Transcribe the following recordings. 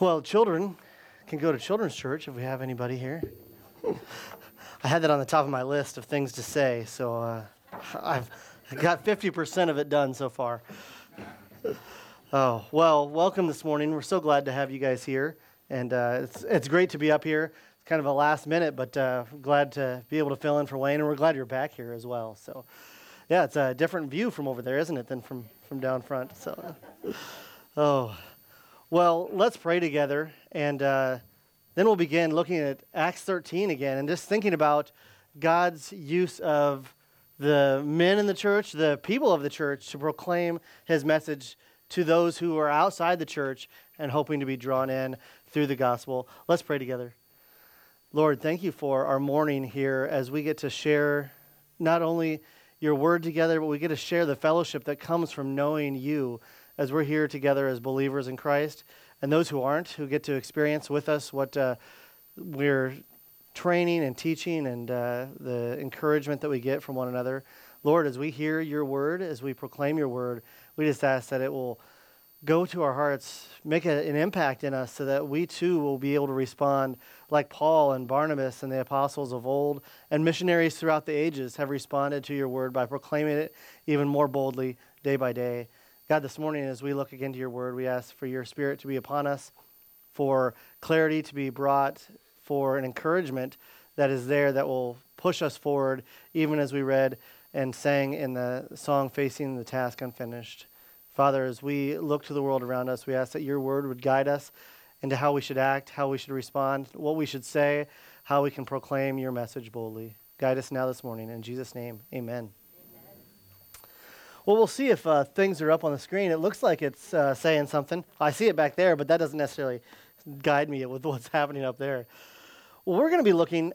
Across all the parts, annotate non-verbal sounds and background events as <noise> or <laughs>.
Well, children can go to children's church if we have anybody here. I had that on the top of my list of things to say, so uh, I've got 50% of it done so far. Oh, well, welcome this morning. We're so glad to have you guys here. And uh, it's, it's great to be up here. It's kind of a last minute, but uh, glad to be able to fill in for Wayne. And we're glad you're back here as well. So, yeah, it's a different view from over there, isn't it, than from, from down front. So, oh, well, let's pray together. And uh, then we'll begin looking at Acts 13 again and just thinking about God's use of the men in the church, the people of the church, to proclaim his message to those who are outside the church and hoping to be drawn in through the gospel. Let's pray together. Lord, thank you for our morning here as we get to share not only your word together, but we get to share the fellowship that comes from knowing you as we're here together as believers in Christ. And those who aren't, who get to experience with us what uh, we're training and teaching and uh, the encouragement that we get from one another. Lord, as we hear your word, as we proclaim your word, we just ask that it will go to our hearts, make a, an impact in us so that we too will be able to respond like Paul and Barnabas and the apostles of old and missionaries throughout the ages have responded to your word by proclaiming it even more boldly day by day. God, this morning as we look again to your word, we ask for your spirit to be upon us, for clarity to be brought, for an encouragement that is there that will push us forward, even as we read and sang in the song Facing the Task Unfinished. Father, as we look to the world around us, we ask that your word would guide us into how we should act, how we should respond, what we should say, how we can proclaim your message boldly. Guide us now this morning. In Jesus' name, amen. Well, we'll see if uh, things are up on the screen. It looks like it's uh, saying something. I see it back there, but that doesn't necessarily guide me with <laughs> what's happening up there. Well, we're going to be looking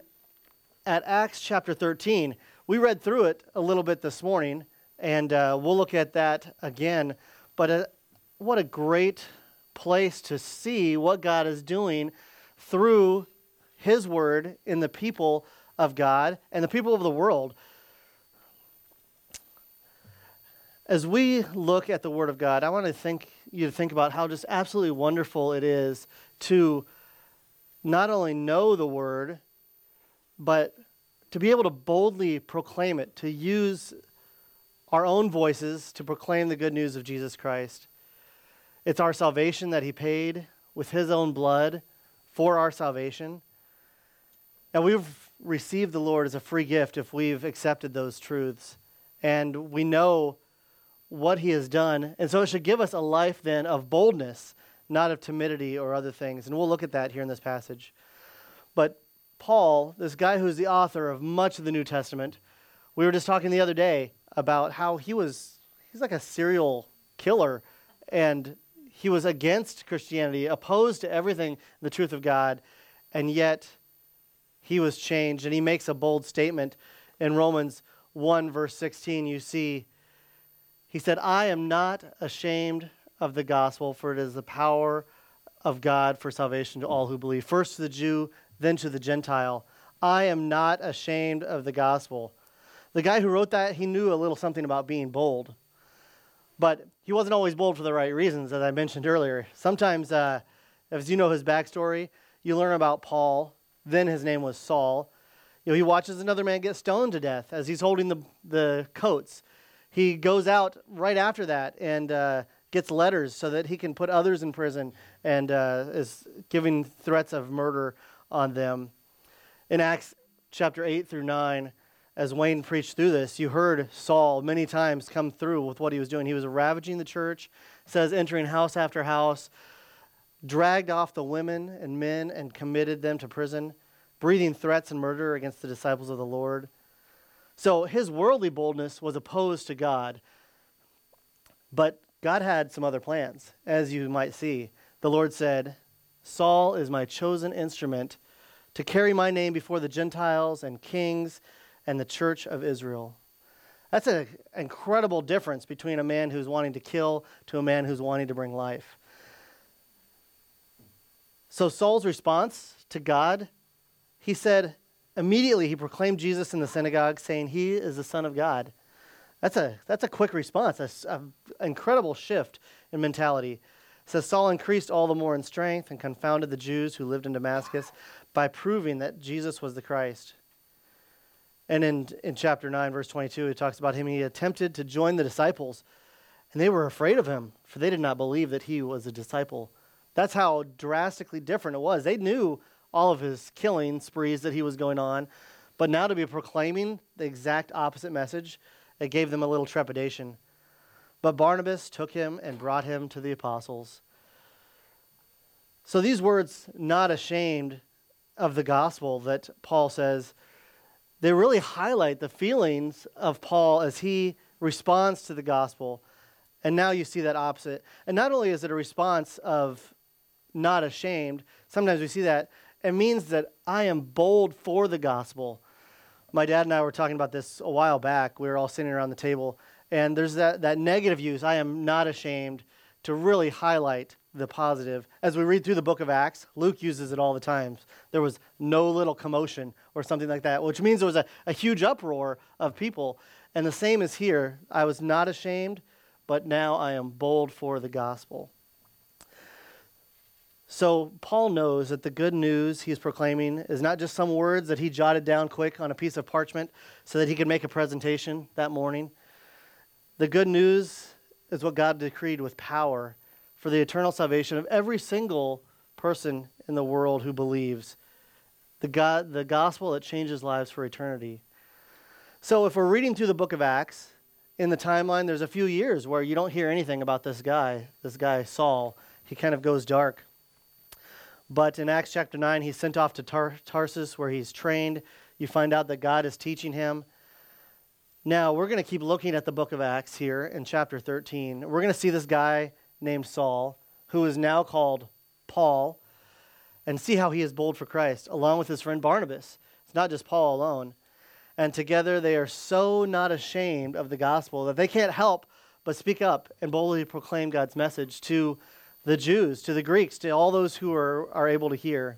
at Acts chapter 13. We read through it a little bit this morning, and uh, we'll look at that again but uh, what a great place to see what God is doing through His Word in the people of God and the people of the world. As we look at the Word of God, I want to think you to think about how just absolutely wonderful it is to not only know the Word, but to be able to boldly proclaim it, to use our own voices to proclaim the good news of Jesus Christ. It's our salvation that He paid with His own blood for our salvation. And we've received the Lord as a free gift if we've accepted those truths. And we know what He has done. And so it should give us a life then of boldness, not of timidity or other things. And we'll look at that here in this passage. But Paul, this guy who's the author of much of the New Testament, we were just talking the other day about how he was he's like a serial killer and he was against Christianity, opposed to everything the truth of God, and yet he was changed. And he makes a bold statement in Romans 1, verse 16. You see, he said, I am not ashamed of the gospel, for it is the power of God for salvation to all who believe, first to the Jew, then to the Gentile. I am not ashamed of the gospel. The guy who wrote that, he knew a little something about being bold. But he wasn't always bold for the right reasons, as I mentioned earlier. Sometimes, uh, as you know his backstory, you learn about Paul. Then his name was Saul. You know, he watches another man get stoned to death as he's holding the, the coats. He goes out right after that and uh, gets letters so that he can put others in prison and uh, is giving threats of murder on them. In Acts chapter 8 through 9, as Wayne preached through this, you heard Saul many times come through with what he was doing. He was ravaging the church, says entering house after house, dragged off the women and men and committed them to prison, breathing threats and murder against the disciples of the Lord. So his worldly boldness was opposed to God. But God had some other plans, as you might see. The Lord said, Saul is my chosen instrument to carry my name before the Gentiles and kings and the church of Israel. That's an incredible difference between a man who's wanting to kill to a man who's wanting to bring life. So, Saul's response to God, he said, immediately he proclaimed Jesus in the synagogue, saying, He is the Son of God. That's a, that's a quick response, an incredible shift in mentality. says Saul increased all the more in strength and confounded the Jews who lived in Damascus by proving that Jesus was the Christ. And in, in chapter 9, verse 22, it talks about him. He attempted to join the disciples, and they were afraid of him, for they did not believe that he was a disciple. That's how drastically different it was. They knew all of his killing sprees that he was going on, but now to be proclaiming the exact opposite message, it gave them a little trepidation. But Barnabas took him and brought him to the apostles. So these words, not ashamed of the gospel that Paul says, they really highlight the feelings of Paul as he responds to the gospel. And now you see that opposite. And not only is it a response of not ashamed, sometimes we see that, it means that I am bold for the gospel. My dad and I were talking about this a while back. We were all sitting around the table, and there's that, that negative use, I am not ashamed, to really highlight the positive. As we read through the book of Acts, Luke uses it all the time. There was no little commotion or something like that, which means there was a, a huge uproar of people. And the same is here. I was not ashamed, but now I am bold for the gospel. So Paul knows that the good news he's proclaiming is not just some words that he jotted down quick on a piece of parchment so that he could make a presentation that morning. The good news is what God decreed with power for the eternal salvation of every single person in the world who believes. The, God, the gospel that changes lives for eternity. So if we're reading through the book of Acts, in the timeline, there's a few years where you don't hear anything about this guy, this guy, Saul. He kind of goes dark. But in Acts chapter 9, he's sent off to Tar- Tarsus where he's trained. You find out that God is teaching him. Now, we're going to keep looking at the book of Acts here in chapter 13. We're going to see this guy named Saul, who is now called Paul, and see how he is bold for Christ, along with his friend Barnabas. It's not just Paul alone. And together they are so not ashamed of the gospel that they can't help but speak up and boldly proclaim God's message to the Jews, to the Greeks, to all those who are, are able to hear.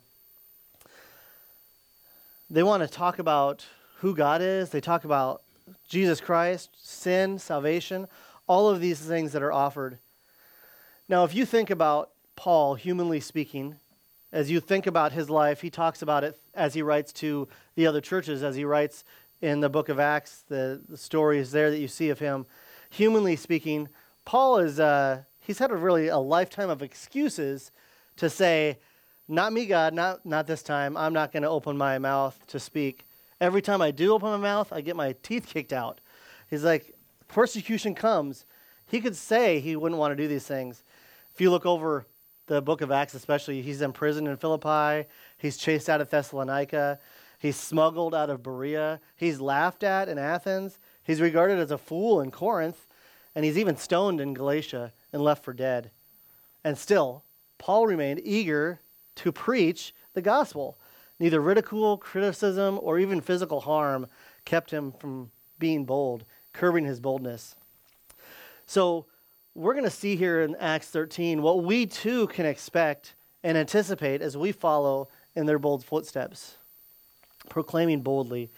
They want to talk about who God is, they talk about Jesus Christ, sin, salvation, all of these things that are offered. Now, if you think about Paul, humanly speaking, as you think about his life, he talks about it as he writes to the other churches, as he writes in the book of Acts, the, the stories there that you see of him. Humanly speaking, Paul is, uh, he's had a really a lifetime of excuses to say, not me, God, not, not this time. I'm not going to open my mouth to speak. Every time I do open my mouth, I get my teeth kicked out. He's like, persecution comes. He could say he wouldn't want to do these things. If you look over the book of Acts, especially, he's in prison in Philippi, he's chased out of Thessalonica, he's smuggled out of Berea, he's laughed at in Athens, he's regarded as a fool in Corinth, and he's even stoned in Galatia and left for dead. And still, Paul remained eager to preach the gospel. Neither ridicule, criticism, or even physical harm kept him from being bold, curbing his boldness. So, we're going to see here in Acts 13 what we too can expect and anticipate as we follow in their bold footsteps, proclaiming boldly.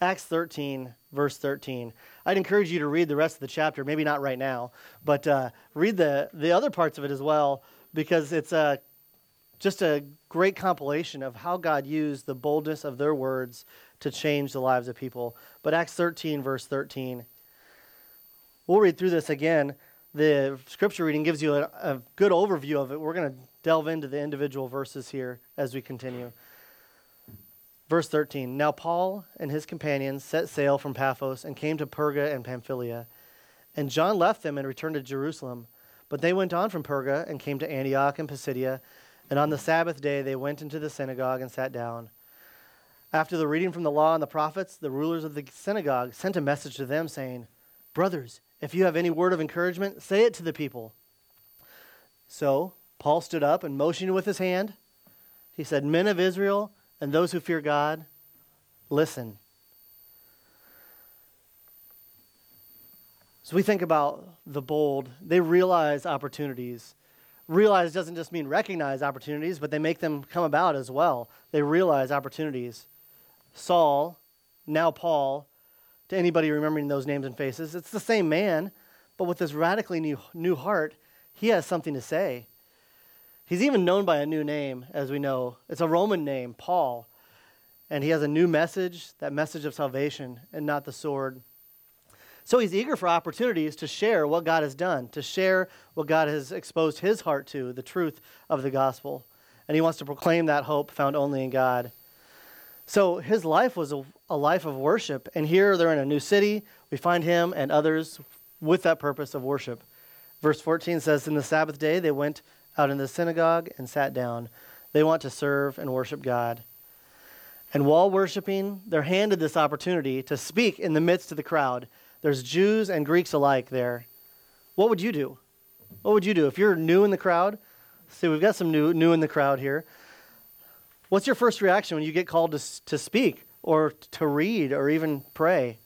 Acts 13, verse 13. I'd encourage you to read the rest of the chapter, maybe not right now, but uh, read the, the other parts of it as well, because it's uh, just a great compilation of how God used the boldness of their words to change the lives of people. But Acts 13, verse 13. We'll read through this again. The scripture reading gives you a, a good overview of it. We're going to delve into the individual verses here as we continue. Verse 13 Now Paul and his companions set sail from Paphos and came to Perga and Pamphylia. And John left them and returned to Jerusalem. But they went on from Perga and came to Antioch and Pisidia. And on the Sabbath day they went into the synagogue and sat down. After the reading from the law and the prophets, the rulers of the synagogue sent a message to them, saying, Brothers, if you have any word of encouragement, say it to the people. So Paul stood up and motioned with his hand. He said, Men of Israel, and those who fear God, listen. So we think about the bold, they realize opportunities. Realize doesn't just mean recognize opportunities, but they make them come about as well. They realize opportunities. Saul, now Paul, to anybody remembering those names and faces, it's the same man, but with this radically new, new heart, he has something to say. He's even known by a new name, as we know. It's a Roman name, Paul. And he has a new message, that message of salvation, and not the sword. So he's eager for opportunities to share what God has done, to share what God has exposed his heart to, the truth of the gospel. And he wants to proclaim that hope found only in God. So his life was a, a life of worship. And here they're in a new city. We find him and others with that purpose of worship. Verse 14 says, In the Sabbath day, they went out in the synagogue and sat down. They want to serve and worship God. And while worshiping, they're handed this opportunity to speak in the midst of the crowd. There's Jews and Greeks alike there. What would you do? What would you do if you're new in the crowd? See, we've got some new, new in the crowd here. What's your first reaction when you get called to, to speak or to read or even pray?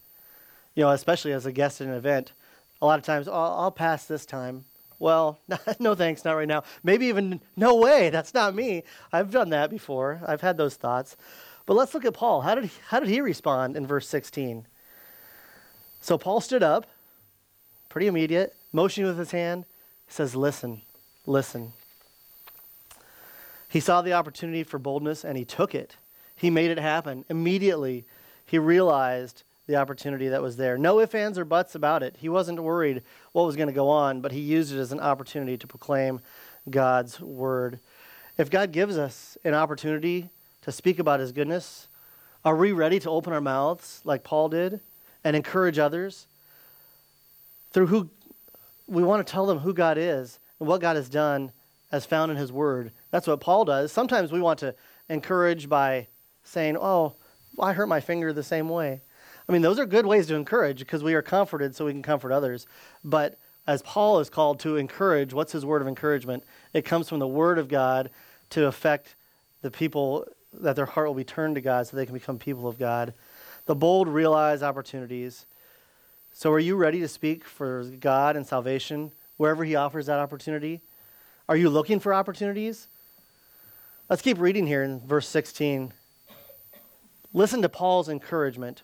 You know, especially as a guest at an event. A lot of times, I'll, I'll pass this time. Well, <laughs> no thanks, not right now. Maybe even, no way, that's not me. I've done that before. I've had those thoughts. But let's look at Paul. How did he, how did he respond in verse 16? So Paul stood up, pretty immediate, motioning with his hand, says, Listen, listen. He saw the opportunity for boldness and he took it. He made it happen. Immediately, he realized the opportunity that was there. No ifs, ands, or buts about it. He wasn't worried what was going to go on, but he used it as an opportunity to proclaim God's word. If God gives us an opportunity to speak about his goodness, are we ready to open our mouths like Paul did and encourage others through who we want to tell them who God is and what God has done as found in his word that's what Paul does. Sometimes we want to encourage by saying, Oh, I hurt my finger the same way. I mean, those are good ways to encourage because we are comforted so we can comfort others. But as Paul is called to encourage, what's his word of encouragement? It comes from the word of God to affect the people that their heart will be turned to God so they can become people of God. The bold realize opportunities. So, are you ready to speak for God and salvation wherever He offers that opportunity? Are you looking for opportunities? Let's keep reading here in verse 16. Listen to Paul's encouragement.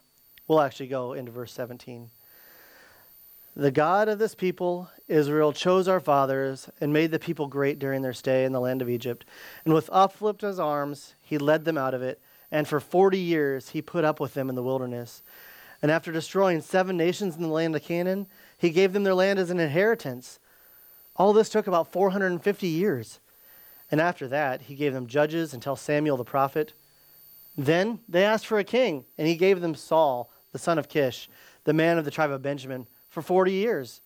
We'll actually go into verse 17. The God of this people, Israel, chose our fathers and made the people great during their stay in the land of Egypt. And with uplifted arms, he led them out of it. And for 40 years, he put up with them in the wilderness. And after destroying seven nations in the land of Canaan, he gave them their land as an inheritance. All this took about 450 years. And after that, he gave them judges until Samuel the prophet. Then they asked for a king, and he gave them Saul, the son of Kish, the man of the tribe of Benjamin, for 40 years.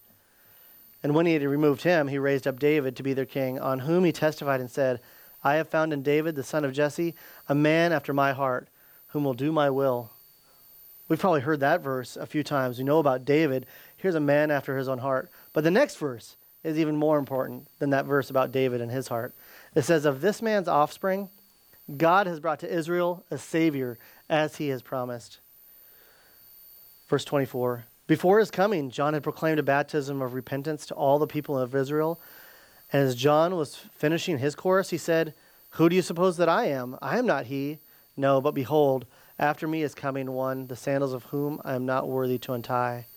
And when he had removed him, he raised up David to be their king, on whom he testified and said, I have found in David, the son of Jesse, a man after my heart, whom will do my will. We've probably heard that verse a few times. We know about David. Here's a man after his own heart. But the next verse is even more important than that verse about David and his heart. It says, Of this man's offspring, God has brought to Israel a Savior, as he has promised. Verse 24 Before his coming, John had proclaimed a baptism of repentance to all the people of Israel. And as John was finishing his course, he said, Who do you suppose that I am? I am not he. No, but behold, after me is coming one, the sandals of whom I am not worthy to untie.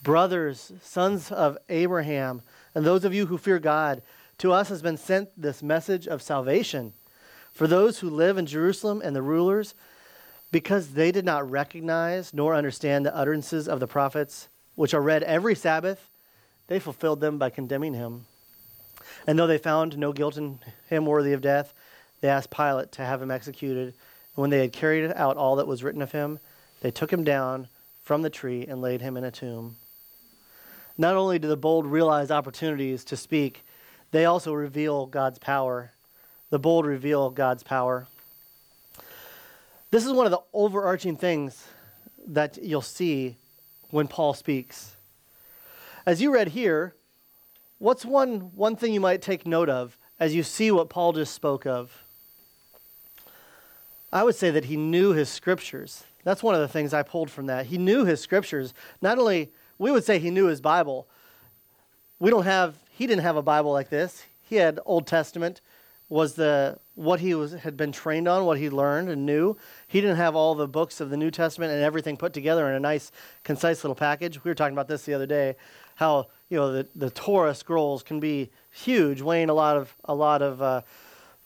Brothers, sons of Abraham, and those of you who fear God, to us has been sent this message of salvation for those who live in Jerusalem and the rulers, because they did not recognize nor understand the utterances of the prophets, which are read every Sabbath, they fulfilled them by condemning him. And though they found no guilt in him worthy of death, they asked Pilate to have him executed. And when they had carried out all that was written of him, they took him down from the tree and laid him in a tomb. Not only do the bold realize opportunities to speak, they also reveal God's power. The bold reveal God's power. This is one of the overarching things that you'll see when Paul speaks. As you read here, what's one, one thing you might take note of as you see what Paul just spoke of? I would say that he knew his scriptures. That's one of the things I pulled from that. He knew his scriptures. Not only, we would say he knew his Bible. We don't have he didn't have a Bible like this. He had Old Testament was the what he was had been trained on, what he learned and knew. He didn't have all the books of the New Testament and everything put together in a nice, concise little package. We were talking about this the other day, how you know the, the Torah scrolls can be huge, weighing a lot of a lot of uh,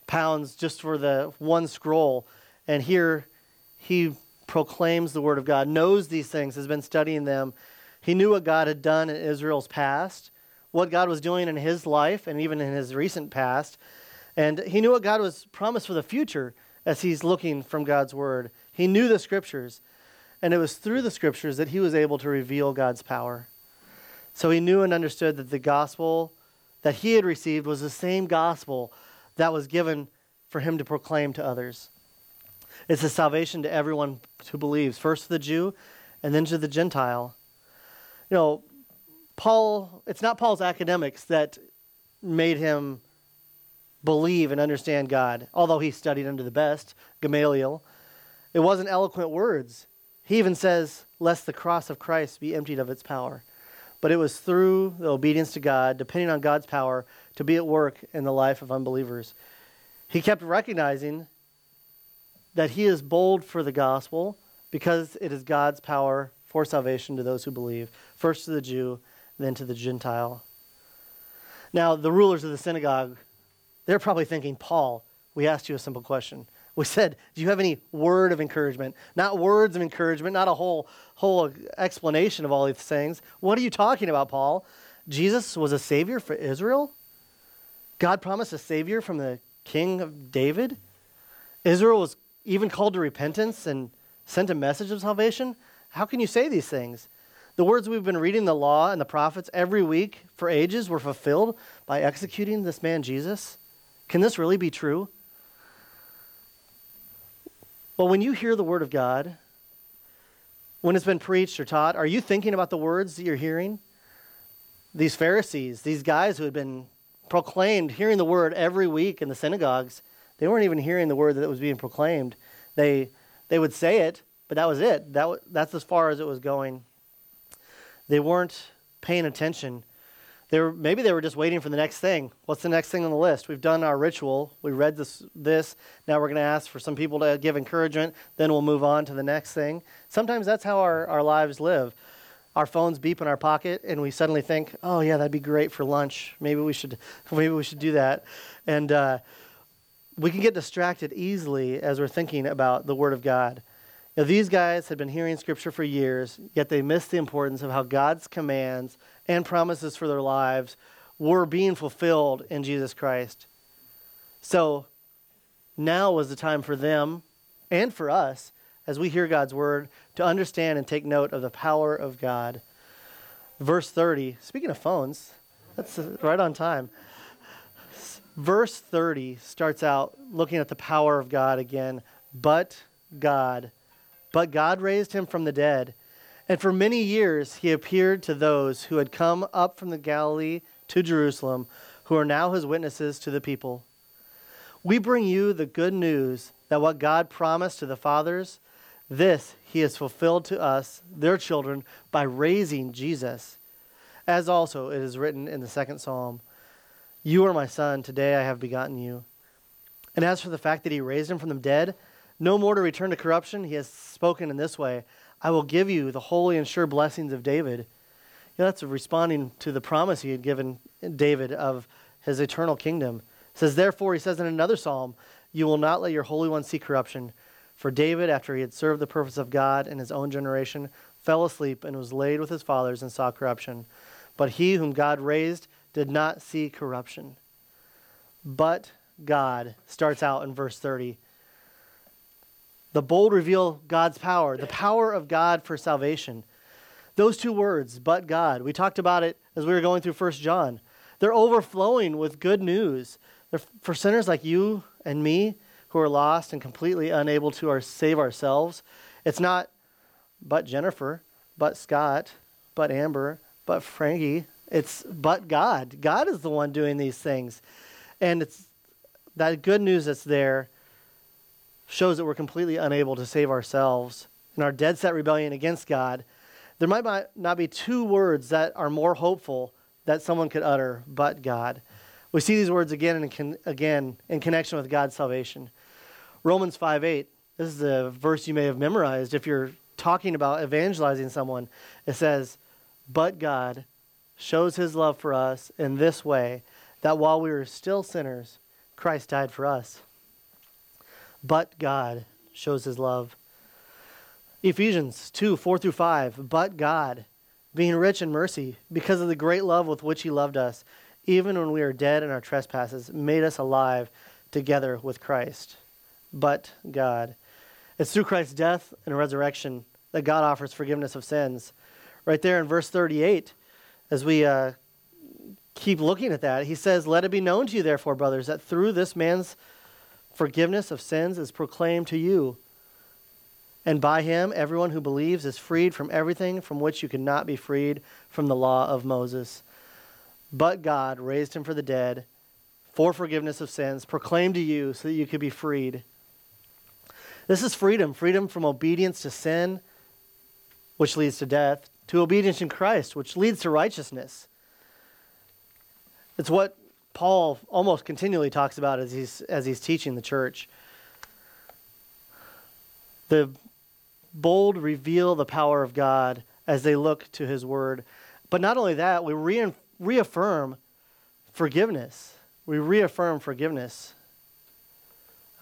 pounds just for the one scroll. And here he proclaims the word of God, knows these things, has been studying them. He knew what God had done in Israel's past, what God was doing in his life, and even in his recent past. And he knew what God was promised for the future as he's looking from God's word. He knew the scriptures, and it was through the scriptures that he was able to reveal God's power. So he knew and understood that the gospel that he had received was the same gospel that was given for him to proclaim to others. It's a salvation to everyone who believes, first to the Jew and then to the Gentile. You know, Paul, it's not Paul's academics that made him believe and understand God, although he studied under the best, Gamaliel. It wasn't eloquent words. He even says, Lest the cross of Christ be emptied of its power. But it was through the obedience to God, depending on God's power, to be at work in the life of unbelievers. He kept recognizing that he is bold for the gospel because it is God's power for salvation to those who believe, first to the Jew, then to the Gentile. Now, the rulers of the synagogue, they're probably thinking, Paul, we asked you a simple question. We said, Do you have any word of encouragement? Not words of encouragement, not a whole, whole explanation of all these things. What are you talking about, Paul? Jesus was a savior for Israel? God promised a savior from the king of David? Israel was even called to repentance and sent a message of salvation? How can you say these things? The words we've been reading the law and the prophets every week for ages were fulfilled by executing this man Jesus. Can this really be true? Well, when you hear the word of God, when it's been preached or taught, are you thinking about the words that you're hearing? These Pharisees, these guys who had been proclaimed, hearing the word every week in the synagogues, they weren't even hearing the word that was being proclaimed. They, they would say it, but that was it. That, that's as far as it was going. They weren't paying attention they were, maybe they were just waiting for the next thing. What's the next thing on the list? We've done our ritual. We read this. This now we're going to ask for some people to give encouragement. Then we'll move on to the next thing. Sometimes that's how our, our lives live. Our phones beep in our pocket, and we suddenly think, "Oh yeah, that'd be great for lunch. Maybe we should, <laughs> maybe we should do that." And uh, we can get distracted easily as we're thinking about the Word of God. Now, these guys had been hearing Scripture for years, yet they missed the importance of how God's commands and promises for their lives were being fulfilled in Jesus Christ. So now was the time for them and for us, as we hear God's word, to understand and take note of the power of God. Verse 30, speaking of phones, that's uh, right on time. Verse 30 starts out looking at the power of God again. But God, but God raised him from the dead and for many years he appeared to those who had come up from the Galilee to Jerusalem, who are now his witnesses to the people. We bring you the good news that what God promised to the fathers, this he has fulfilled to us, their children, by raising Jesus. As also it is written in the second psalm You are my son, today I have begotten you. And as for the fact that he raised him from the dead, no more to return to corruption, he has spoken in this way I will give you the holy and sure blessings of David. You know, that's responding to the promise he had given David of his eternal kingdom. It says, Therefore, he says in another psalm, You will not let your Holy One see corruption. For David, after he had served the purpose of God in his own generation, fell asleep and was laid with his fathers and saw corruption. But he whom God raised did not see corruption. But God starts out in verse 30 the bold reveal God's power, the power of God for salvation. Those two words, but God, we talked about it as we were going through First John. They're overflowing with good news. They're for sinners like you and me who are lost and completely unable to our, save ourselves. It's not but Jennifer, but Scott, but Amber, but Frankie. It's but God. God is the one doing these things. And it's that good news that's there shows that we're completely unable to save ourselves in our dead set rebellion against God, there might not be two words that are more hopeful that someone could utter but God. We see these words again and con- again in connection with God's salvation. Romans 5 8, this is a verse you may have memorized if you're talking about evangelizing someone. It says, But God shows his love for us in this way that while we were still sinners, Christ died for us. But God shows his love. Ephesians 2 4 through 5. But God, being rich in mercy, because of the great love with which he loved us, even when we were dead in our trespasses, made us alive together with Christ. But God. It's through Christ's death and resurrection that God offers forgiveness of sins. Right there in verse 38, as we uh, keep looking at that, he says, Let it be known to you, therefore, brothers, that through this man's forgiveness of sins is proclaimed to you. And by him, everyone who believes is freed from everything from which you could not be freed from the law of Moses. But God raised him for the dead for forgiveness of sins, proclaimed to you so that you could be freed. This is freedom freedom from obedience to sin, which leads to death, to obedience in Christ, which leads to righteousness. It's what Paul almost continually talks about as he's, as he's teaching the church. The bold reveal the power of God as they look to his word. But not only that, we re- reaffirm forgiveness. We reaffirm forgiveness.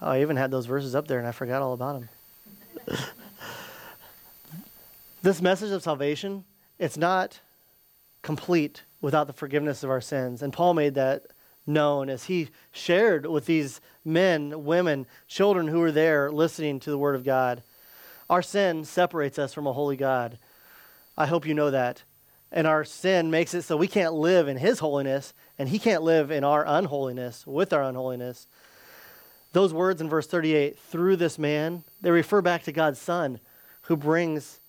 Oh, I even had those verses up there and I forgot all about them. <laughs> this message of salvation, it's not complete without the forgiveness of our sins. And Paul made that known as he shared with these men, women, children who were there listening to the word of God. Our sin separates us from a holy God. I hope you know that. And our sin makes it so we can't live in his holiness, and he can't live in our unholiness with our unholiness. Those words in verse 38, through this man, they refer back to God's Son who brings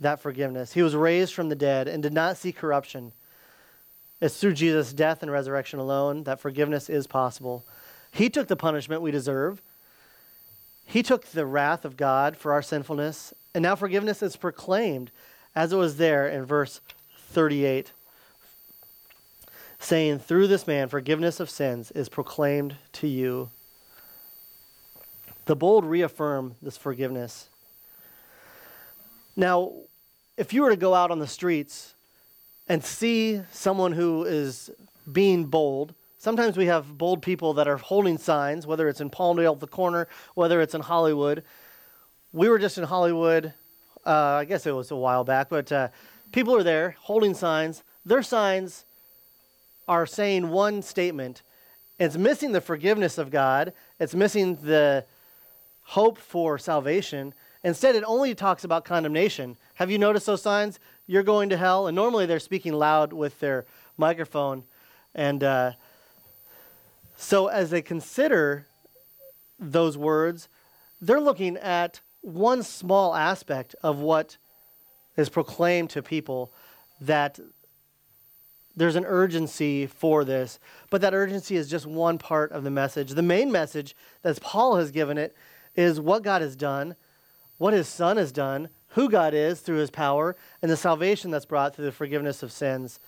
that forgiveness. He was raised from the dead and did not see corruption. It's through Jesus' death and resurrection alone that forgiveness is possible. He took the punishment we deserve he took the wrath of God for our sinfulness, and now forgiveness is proclaimed as it was there in verse 38, saying, Through this man, forgiveness of sins is proclaimed to you. The bold reaffirm this forgiveness. Now, if you were to go out on the streets and see someone who is being bold, Sometimes we have bold people that are holding signs, whether it's in Palmdale at the corner, whether it's in Hollywood. We were just in Hollywood, uh, I guess it was a while back, but uh, people are there holding signs. Their signs are saying one statement. It's missing the forgiveness of God, it's missing the hope for salvation. Instead, it only talks about condemnation. Have you noticed those signs? You're going to hell. And normally they're speaking loud with their microphone. And uh, so, as they consider those words, they're looking at one small aspect of what is proclaimed to people that there's an urgency for this, but that urgency is just one part of the message. The main message, that Paul has given it, is what God has done, what his Son has done, who God is through his power, and the salvation that's brought through the forgiveness of sins.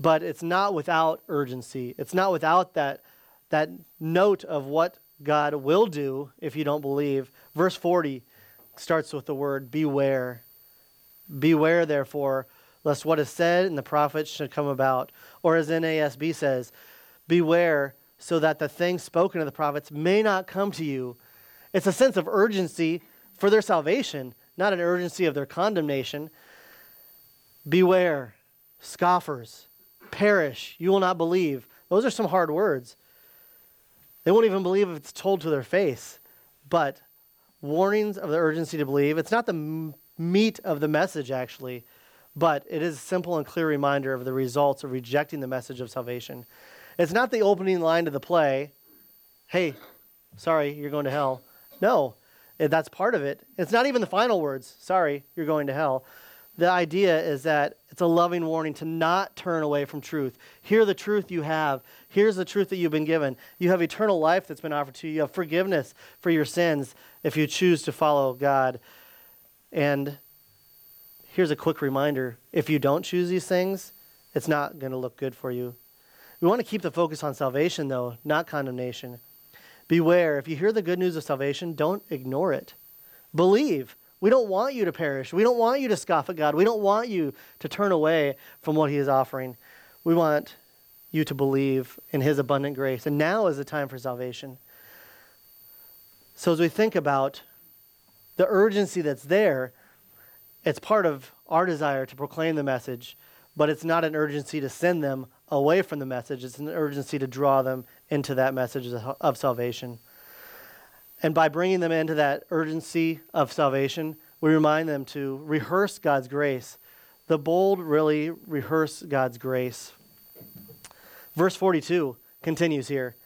But it's not without urgency. It's not without that that note of what God will do if you don't believe. Verse 40 starts with the word beware. Beware, therefore, lest what is said in the prophets should come about. Or as NASB says, beware so that the things spoken of the prophets may not come to you. It's a sense of urgency for their salvation, not an urgency of their condemnation. Beware, scoffers, perish, you will not believe. Those are some hard words. They won't even believe if it's told to their face. But warnings of the urgency to believe, it's not the meat of the message, actually, but it is a simple and clear reminder of the results of rejecting the message of salvation. It's not the opening line to the play, hey, sorry, you're going to hell. No, Eh, that's part of it. It's not even the final words, sorry, you're going to hell. The idea is that it's a loving warning to not turn away from truth. Hear the truth you have. Here's the truth that you've been given. You have eternal life that's been offered to you. You have forgiveness for your sins if you choose to follow God. And here's a quick reminder if you don't choose these things, it's not going to look good for you. We want to keep the focus on salvation, though, not condemnation. Beware, if you hear the good news of salvation, don't ignore it. Believe. We don't want you to perish. We don't want you to scoff at God. We don't want you to turn away from what He is offering. We want you to believe in his abundant grace. And now is the time for salvation. So as we think about the urgency that's there, it's part of our desire to proclaim the message, but it's not an urgency to send them away from the message. It's an urgency to draw them into that message of salvation. And by bringing them into that urgency of salvation, we remind them to rehearse God's grace. The bold really rehearse God's grace. Verse 42 continues here.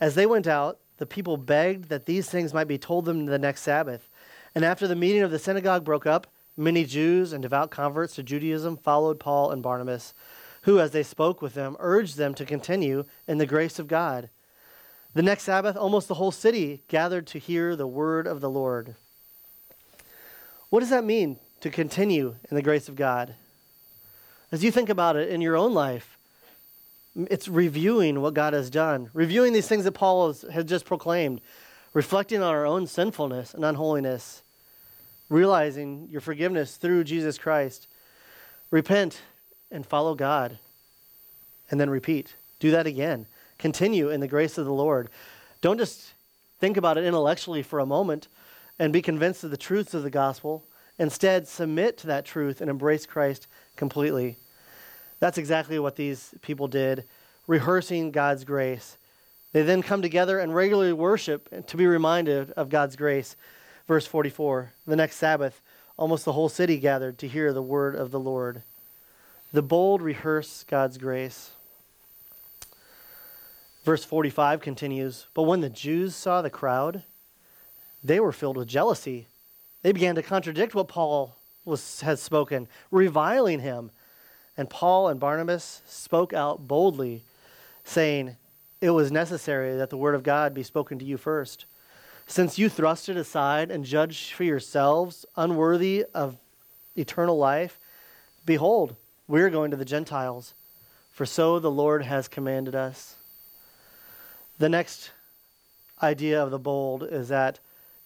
As they went out, the people begged that these things might be told them the next Sabbath. And after the meeting of the synagogue broke up, many Jews and devout converts to Judaism followed Paul and Barnabas, who, as they spoke with them, urged them to continue in the grace of God. The next Sabbath, almost the whole city gathered to hear the word of the Lord. What does that mean to continue in the grace of God? As you think about it in your own life, it's reviewing what God has done, reviewing these things that Paul has, has just proclaimed, reflecting on our own sinfulness and unholiness, realizing your forgiveness through Jesus Christ. Repent and follow God, and then repeat. Do that again. Continue in the grace of the Lord. Don't just think about it intellectually for a moment and be convinced of the truths of the gospel. Instead, submit to that truth and embrace Christ completely. That's exactly what these people did, rehearsing God's grace. They then come together and regularly worship to be reminded of God's grace. Verse 44 The next Sabbath, almost the whole city gathered to hear the word of the Lord. The bold rehearse God's grace. Verse 45 continues But when the Jews saw the crowd, they were filled with jealousy. They began to contradict what Paul was, had spoken, reviling him and Paul and Barnabas spoke out boldly, saying, It was necessary that the word of God be spoken to you first. Since you thrust it aside and judge for yourselves unworthy of eternal life, behold, we are going to the Gentiles, for so the Lord has commanded us. The next idea of the bold is that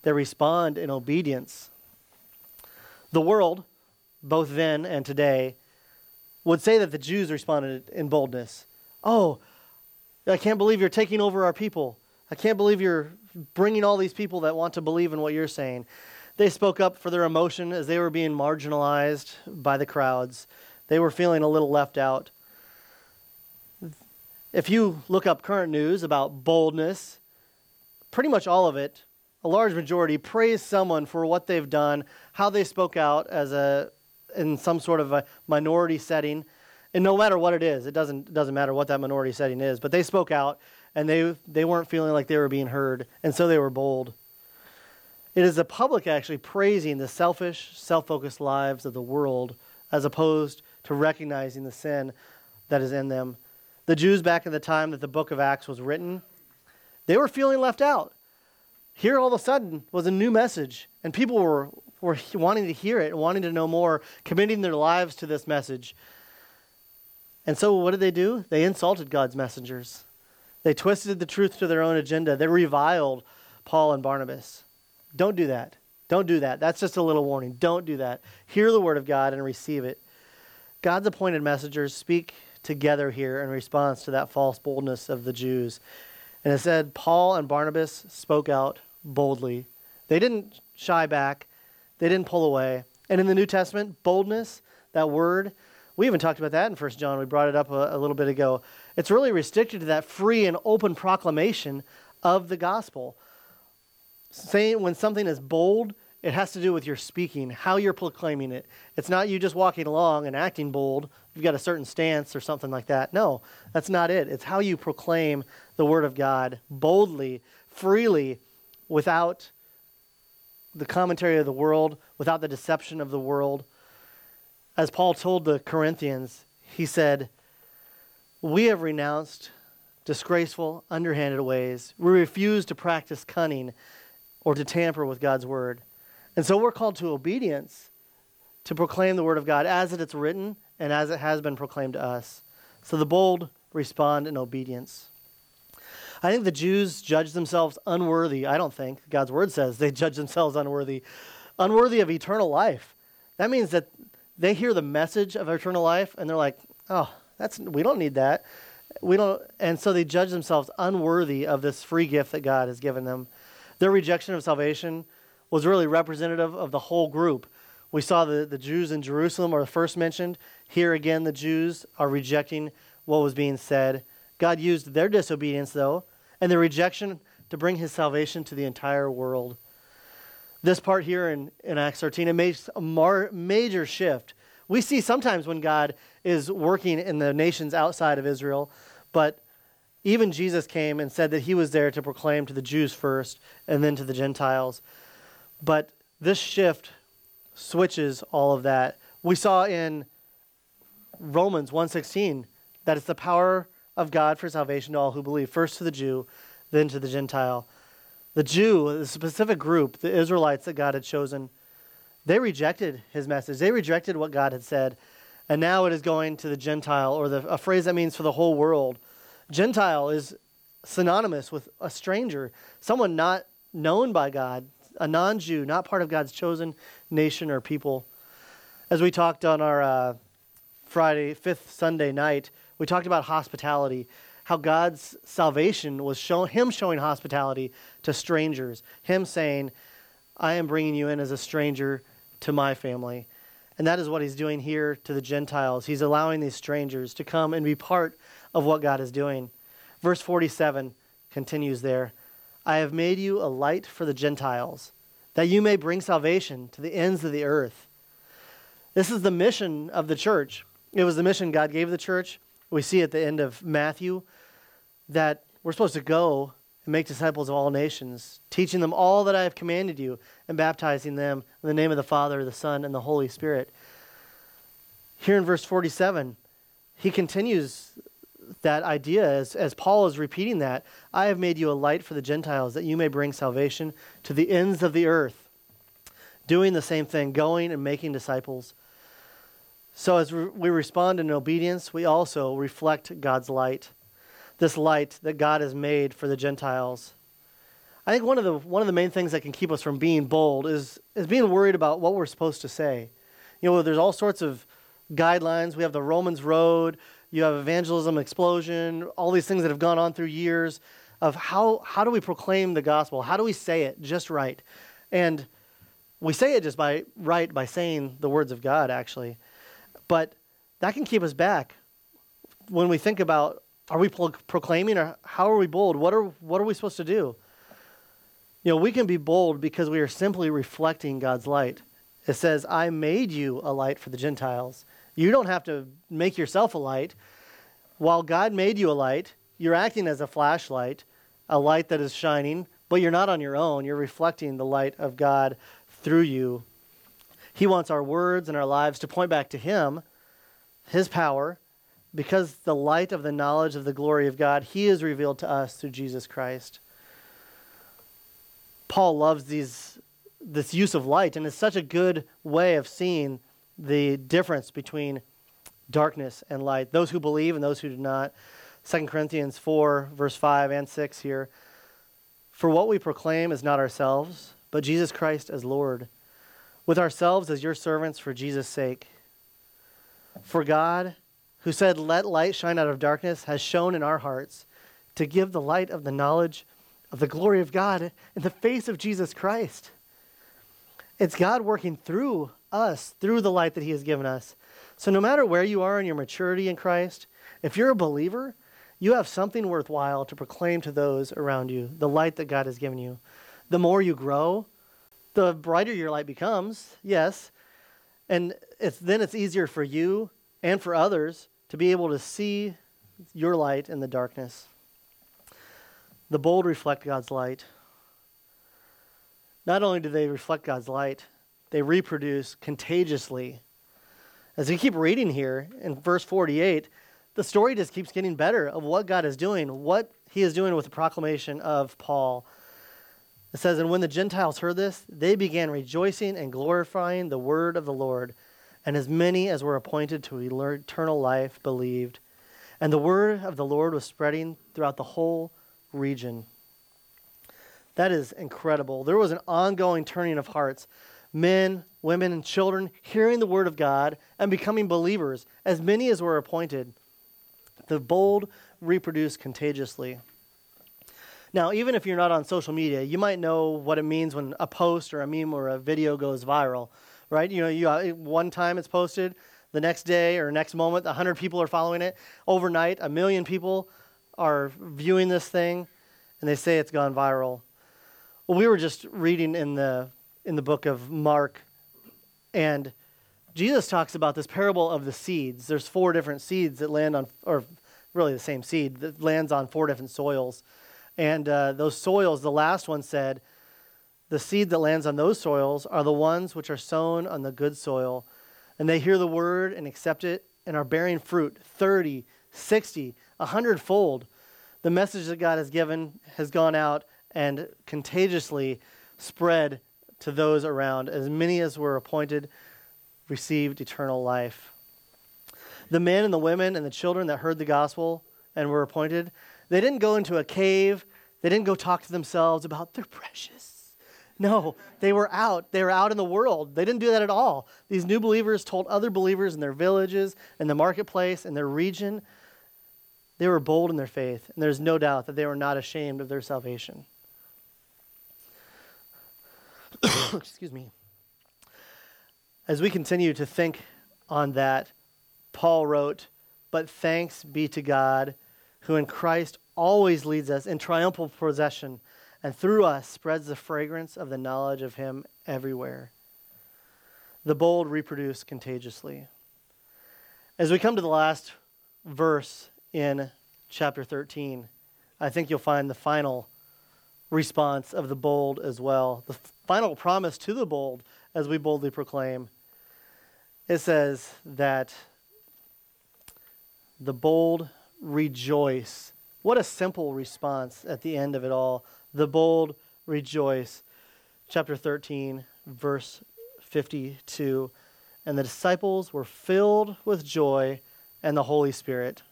they respond in obedience. The world, both then and today, would say that the Jews responded in boldness. Oh, I can't believe you're taking over our people. I can't believe you're bringing all these people that want to believe in what you're saying. They spoke up for their emotion as they were being marginalized by the crowds. They were feeling a little left out. If you look up current news about boldness, pretty much all of it, a large majority, praise someone for what they've done, how they spoke out as a in some sort of a minority setting. And no matter what it is, it doesn't, doesn't matter what that minority setting is, but they spoke out and they, they weren't feeling like they were being heard, and so they were bold. It is the public actually praising the selfish, self focused lives of the world as opposed to recognizing the sin that is in them. The Jews, back in the time that the book of Acts was written, they were feeling left out. Here, all of a sudden, was a new message, and people were were <laughs> wanting to hear it, and wanting to know more, committing their lives to this message. And so, what did they do? They insulted God's messengers. They twisted the truth to their own agenda. They reviled Paul and Barnabas. Don't do that. Don't do that. That's just a little warning. Don't do that. Hear the word of God and receive it. God's appointed messengers speak together here in response to that false boldness of the Jews. And it said, Paul and Barnabas spoke out boldly. They didn't shy back. They didn't pull away. And in the New Testament, boldness, that word, we even talked about that in 1 John. We brought it up a, a little bit ago. It's really restricted to that free and open proclamation of the gospel. Saying when something is bold, it has to do with your speaking, how you're proclaiming it. It's not you just walking along and acting bold. You've got a certain stance or something like that. No, that's not it. It's how you proclaim the word of God boldly, freely, without the commentary of the world, without the deception of the world. As Paul told the Corinthians, he said, We have renounced disgraceful, underhanded ways. We refuse to practice cunning or to tamper with God's word. And so we're called to obedience to proclaim the word of God as it is written and as it has been proclaimed to us. So the bold respond in obedience. I think the Jews judge themselves unworthy. I don't think. God's word says they <laughs> judge themselves unworthy, unworthy of eternal life. That means that they hear the message of eternal life and they're like, oh, that's, we don't need that. We don't, and so they judge themselves unworthy of this free gift that God has given them. Their rejection of salvation was really representative of the whole group. We saw the, the Jews in Jerusalem are first mentioned. Here again, the Jews are rejecting what was being said. God used their disobedience, though, and their rejection to bring his salvation to the entire world. This part here in, in Acts 13, it makes a mar- major shift. We see sometimes when God is working in the nations outside of Israel, but even Jesus came and said that he was there to proclaim to the Jews first and then to the Gentiles. But this shift switches all of that. We saw in Romans 1:16 that it's the power of God for salvation to all who believe, first to the Jew, then to the Gentile. The Jew, the specific group, the Israelites that God had chosen, they rejected his message. They rejected what God had said. And now it is going to the Gentile, or the, a phrase that means for the whole world. Gentile is synonymous with a stranger, someone not known by God, a non Jew, not part of God's chosen nation or people. As we talked on our uh, Friday, fifth Sunday night, we talked about hospitality, how God's salvation was show, Him showing hospitality to strangers, Him saying, I am bringing you in as a stranger to my family. And that is what He's doing here to the Gentiles. He's allowing these strangers to come and be part of what God is doing. Verse 47 continues there. I have made you a light for the Gentiles, that you may bring salvation to the ends of the earth. This is the mission of the church. It was the mission God gave the church. We see at the end of Matthew that we're supposed to go and make disciples of all nations, teaching them all that I have commanded you and baptizing them in the name of the Father, the Son, and the Holy Spirit. Here in verse 47, he continues that idea as, as Paul is repeating that. I have made you a light for the Gentiles that you may bring salvation to the ends of the earth. Doing the same thing, going and making disciples. So as we respond in obedience, we also reflect God's light, this light that God has made for the Gentiles. I think one of the one of the main things that can keep us from being bold is is being worried about what we're supposed to say. You know, there's all sorts of guidelines. We have the Romans Road, you have evangelism explosion, all these things that have gone on through years of how, how do we proclaim the gospel? How do we say it just right? And we say it just by right by saying the words of God, actually. But that can keep us back when we think about are we pro- proclaiming or how are we bold? What are, what are we supposed to do? You know, we can be bold because we are simply reflecting God's light. It says, I made you a light for the Gentiles. You don't have to make yourself a light. While God made you a light, you're acting as a flashlight, a light that is shining, but you're not on your own. You're reflecting the light of God through you. He wants our words and our lives to point back to Him, His power, because the light of the knowledge of the glory of God, He is revealed to us through Jesus Christ. Paul loves these, this use of light, and it's such a good way of seeing the difference between darkness and light, those who believe and those who do not. 2 Corinthians 4, verse 5 and 6 here. For what we proclaim is not ourselves, but Jesus Christ as Lord, with ourselves as your servants for Jesus' sake. For God, who said, Let light shine out of darkness, has shone in our hearts to give the light of the knowledge of the glory of God in the face of Jesus Christ. It's God working through us through the light that He has given us. So, no matter where you are in your maturity in Christ, if you're a believer, you have something worthwhile to proclaim to those around you, the light that God has given you. The more you grow, the brighter your light becomes, yes. And it's, then it's easier for you and for others to be able to see your light in the darkness. The bold reflect God's light. Not only do they reflect God's light, they reproduce contagiously. As we keep reading here in verse 48, the story just keeps getting better of what God is doing, what he is doing with the proclamation of Paul. It says, And when the Gentiles heard this, they began rejoicing and glorifying the word of the Lord. And as many as were appointed to eternal life believed. And the word of the Lord was spreading throughout the whole region. That is incredible. There was an ongoing turning of hearts men, women, and children hearing the word of God and becoming believers, as many as were appointed. The bold reproduce contagiously. Now, even if you're not on social media, you might know what it means when a post or a meme or a video goes viral, right? You know, you, uh, one time it's posted, the next day or next moment, 100 people are following it. Overnight, a million people are viewing this thing, and they say it's gone viral. Well, we were just reading in the in the book of Mark, and Jesus talks about this parable of the seeds. There's four different seeds that land on, or really the same seed that lands on four different soils, and uh, those soils. The last one said, the seed that lands on those soils are the ones which are sown on the good soil and they hear the word and accept it and are bearing fruit 30, 60, 100 fold. The message that God has given has gone out and contagiously spread to those around. As many as were appointed received eternal life. The men and the women and the children that heard the gospel and were appointed, they didn't go into a cave. They didn't go talk to themselves about their precious no, they were out. They were out in the world. They didn't do that at all. These new believers told other believers in their villages, in the marketplace, in their region. They were bold in their faith, and there's no doubt that they were not ashamed of their salvation. <coughs> Excuse me. As we continue to think on that, Paul wrote, But thanks be to God, who in Christ always leads us in triumphal procession and through us spreads the fragrance of the knowledge of Him everywhere. The bold reproduce contagiously. As we come to the last verse in chapter 13, I think you'll find the final response of the bold as well. The final promise to the bold as we boldly proclaim. It says that the bold rejoice. What a simple response at the end of it all the bold rejoice. Chapter 13, verse 52. And the disciples were filled with joy and the Holy Spirit.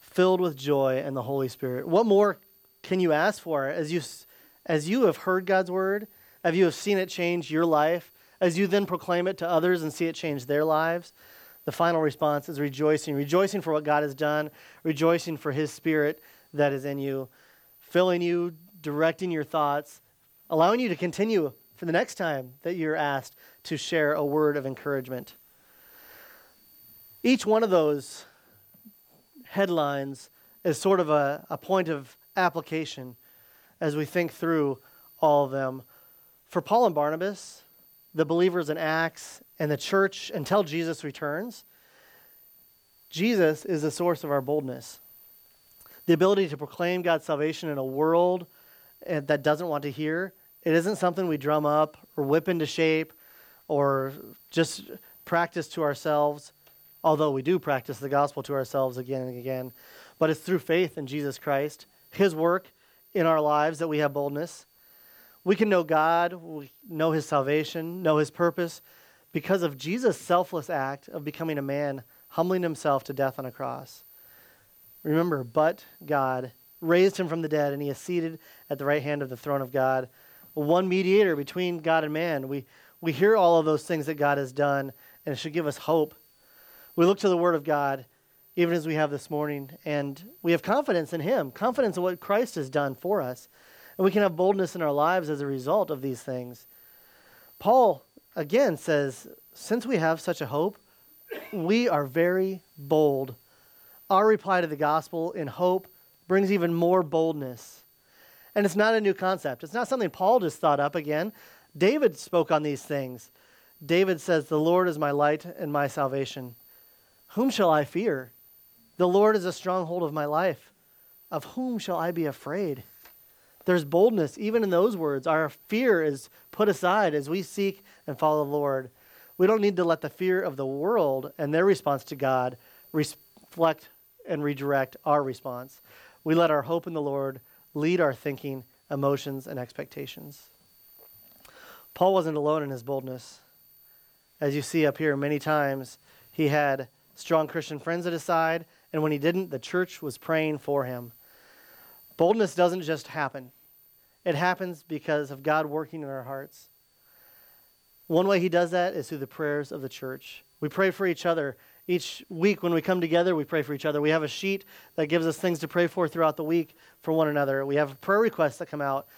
Filled with joy and the Holy Spirit. What more can you ask for as you, as you have heard God's word, as you have seen it change your life, as you then proclaim it to others and see it change their lives? The final response is rejoicing. Rejoicing for what God has done, rejoicing for His Spirit that is in you filling you, directing your thoughts, allowing you to continue for the next time that you're asked to share a word of encouragement. Each one of those headlines is sort of a, a point of application as we think through all of them. For Paul and Barnabas, the believers in Acts, and the church until Jesus returns, Jesus is the source of our boldness the ability to proclaim God's salvation in a world eh, that doesn't want to hear, it isn't something we drum up or whip into shape or just practice to ourselves, although we do practice the gospel to ourselves again and again. But it's through faith in Jesus Christ, His work in our lives, that we have boldness. We can know God, we know His salvation, know His purpose because of Jesus' selfless act of becoming a man, humbling Himself to death on a cross. Remember, but God raised him from the dead, and he is seated at the right hand of the throne of God. One mediator between God and man. We, we hear all of those things that God has done, and it should give us hope. We look to the Word of God, even as we have this morning, and we have confidence in Him, confidence in what Christ has done for us. And we can have boldness in our lives as a result of these things. Paul, again, says, since we have such a hope, we are very bold our reply to the gospel in hope brings even more boldness. And it's not a new concept. It's not something Paul just thought up again. David spoke on these things. David says, The Lord is my light and my salvation. Whom shall I fear? The Lord is a stronghold of my life. Of whom shall I be afraid? There's boldness even in those words. Our fear is put aside as we seek and follow the Lord. We don't need to let the fear of the world and their response to God reflect and redirect our response. We let our hope in the Lord lead our thinking, emotions, and expectations. Paul wasn't alone in his boldness. As you see up here, many times he had strong Christian friends at his side, and when he didn't, the church was praying for him. Boldness doesn't just happen, it happens because of God working in our hearts. One way he does that is through the prayers of the church. We pray for each other Each week when we come together, we pray for each other. We have a sheet that gives us things to pray for throughout the week for one another. We have prayer requests that come out.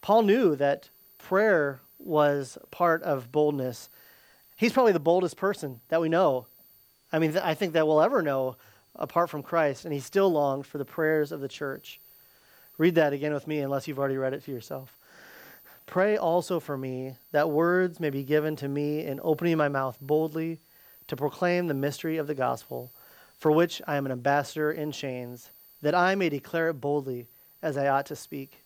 Paul knew that prayer was part of boldness. He's probably the boldest person that we know. I mean, I think that we'll ever know apart from Christ, and he still longed for the prayers of the church. Read that again with me, unless you've already read it to yourself. Pray also for me that words may be given to me in opening my mouth boldly to proclaim the mystery of the gospel, for which I am an ambassador in chains, that I may declare it boldly as I ought to speak.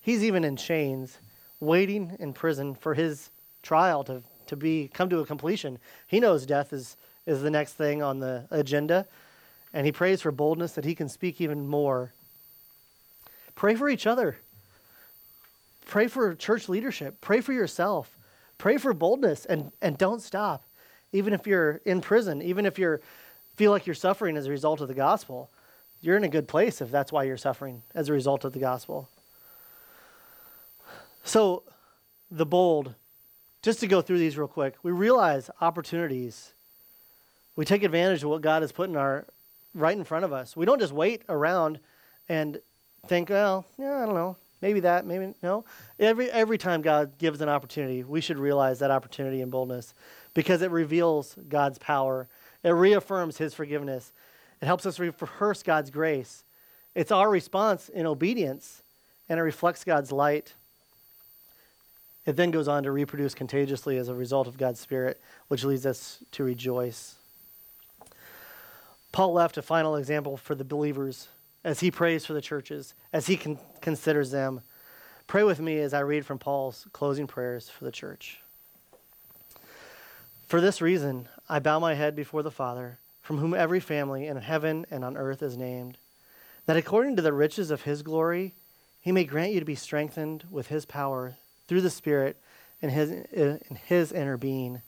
He's even in chains, waiting in prison for his trial to, to be come to a completion. He knows death is, is the next thing on the agenda, and he prays for boldness that he can speak even more. Pray for each other. Pray for church leadership. Pray for yourself. Pray for boldness and, and don't stop. Even if you're in prison, even if you feel like you're suffering as a result of the gospel, you're in a good place if that's why you're suffering as a result of the gospel. So, the bold, just to go through these real quick, we realize opportunities. We take advantage of what God has put in our right in front of us. We don't just wait around and think, well, yeah, I don't know. Maybe that, maybe no. Every every time God gives an opportunity, we should realize that opportunity and boldness because it reveals God's power. It reaffirms his forgiveness. It helps us rehearse God's grace. It's our response in obedience and it reflects God's light. It then goes on to reproduce contagiously as a result of God's Spirit, which leads us to rejoice. Paul left a final example for the believers as he prays for the churches, as he con- considers them. Pray with me as I read from Paul's closing prayers for the church. For this reason, I bow my head before the Father, from whom every family in heaven and on earth is named, that according to the riches of his glory, he may grant you to be strengthened with his power through the Spirit in his, in his inner being,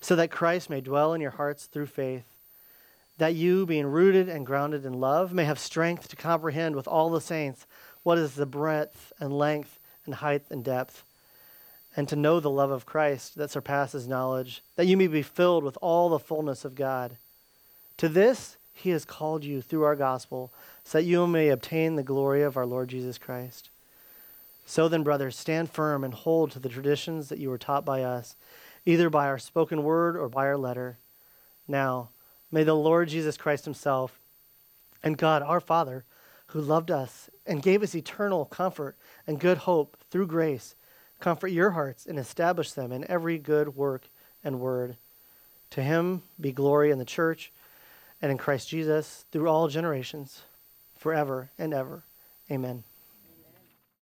so that Christ may dwell in your hearts through faith that you, being rooted and grounded in love, may have strength to comprehend with all the saints what is the breadth and length and height and depth, and to know the love of Christ that surpasses knowledge, that you may be filled with all the fullness of God. To this he has called you through our gospel, so that you may obtain the glory of our Lord Jesus Christ. So then, brothers, stand firm and hold to the traditions that you were taught by us, either by our spoken word or by our letter. Now, May the Lord Jesus Christ Himself and God our Father, who loved us and gave us eternal comfort and good hope through grace, comfort your hearts and establish them in every good work and word. To Him be glory in the church and in Christ Jesus through all generations, forever and ever. Amen.